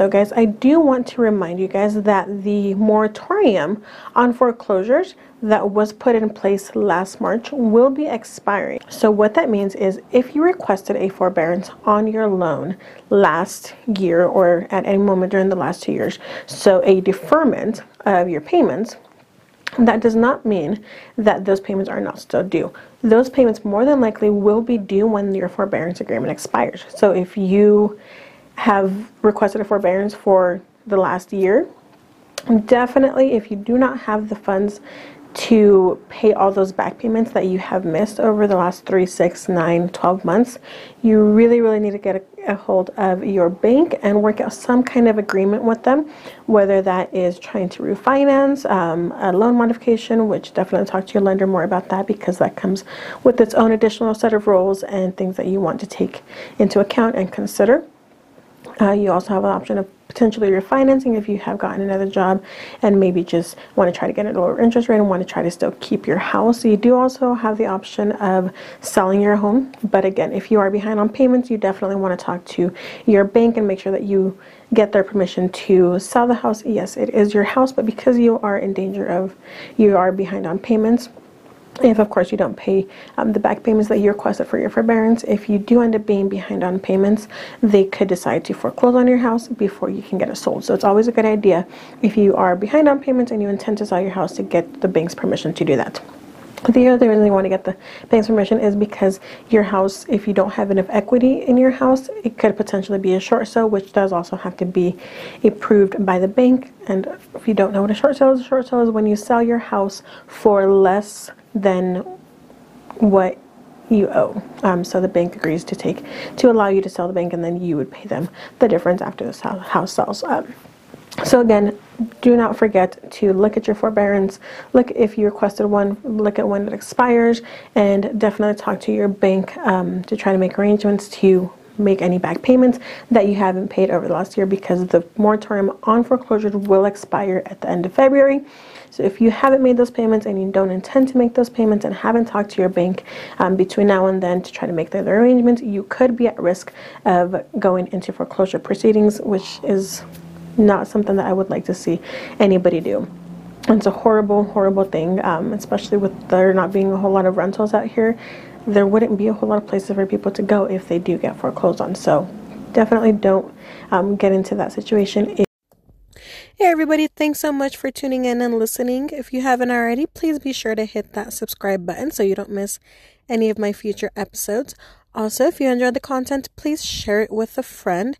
though, guys, I do want to remind you guys that the moratorium on foreclosures that was put in place last March will be expiring. So, what that means is if you requested a forbearance on your loan last year or at any moment during the last two years, so a deferment of your payments, that does not mean that those payments are not still due. Those payments more than likely will be due when your forbearance agreement expires. So if you have requested a forbearance for the last year, definitely if you do not have the funds to pay all those back payments that you have missed over the last three, six, nine, 12 months, you really, really need to get a, a, hold of your bank and work out some kind of agreement with them, whether that is trying to refinance, um, a loan modification, which definitely talk to your lender more about that because that comes with its own additional set of rules and things that you want to take into account and consider. Uh, you also have an option of potentially refinancing if you have gotten another job and maybe just want to try to get a lower interest rate and want to try to still keep your house. So you do also have the option of selling your home. But again, if you are behind on payments, you definitely want to talk to your bank and make sure that you get their permission to sell the house. Yes, it is your house, but because you are in danger of you are behind on payments, if of course you don't pay um, the back payments that you requested for your forbearance if you do end up being behind on payments they could decide to foreclose on your house before you can get it sold so it's always a good idea if you are behind on payments and you intend to sell your house to get the bank's permission to do that the other reason you want to get the bank's permission is because your house, if you don't have enough equity in your house, it could potentially be a short sale, which does also have to be approved by the bank. And if you don't know what a short sale is, a short sale is when you sell your house for less than what you owe. Um, so the bank agrees to take to allow you to sell the bank, and then you would pay them the difference after the house sells. Um, so again, do not forget to look at your forbearance. Look if you requested one. Look at when it expires, and definitely talk to your bank um, to try to make arrangements to make any back payments that you haven't paid over the last year because the moratorium on foreclosures will expire at the end of February. So if you haven't made those payments and you don't intend to make those payments and haven't talked to your bank um, between now and then to try to make the other arrangements, you could be at risk of going into foreclosure proceedings, which is not something that I would like to see anybody do. It's a horrible, horrible thing, um, especially with there not being a whole lot of rentals out here. There wouldn't be a whole lot of places for people to go if they do get foreclosed on. So definitely don't um, get into that situation. Hey everybody, thanks so much for tuning in and listening. If you haven't already, please be sure to hit that subscribe button so you don't miss any of my future episodes. Also, if you enjoyed the content, please share it with a friend.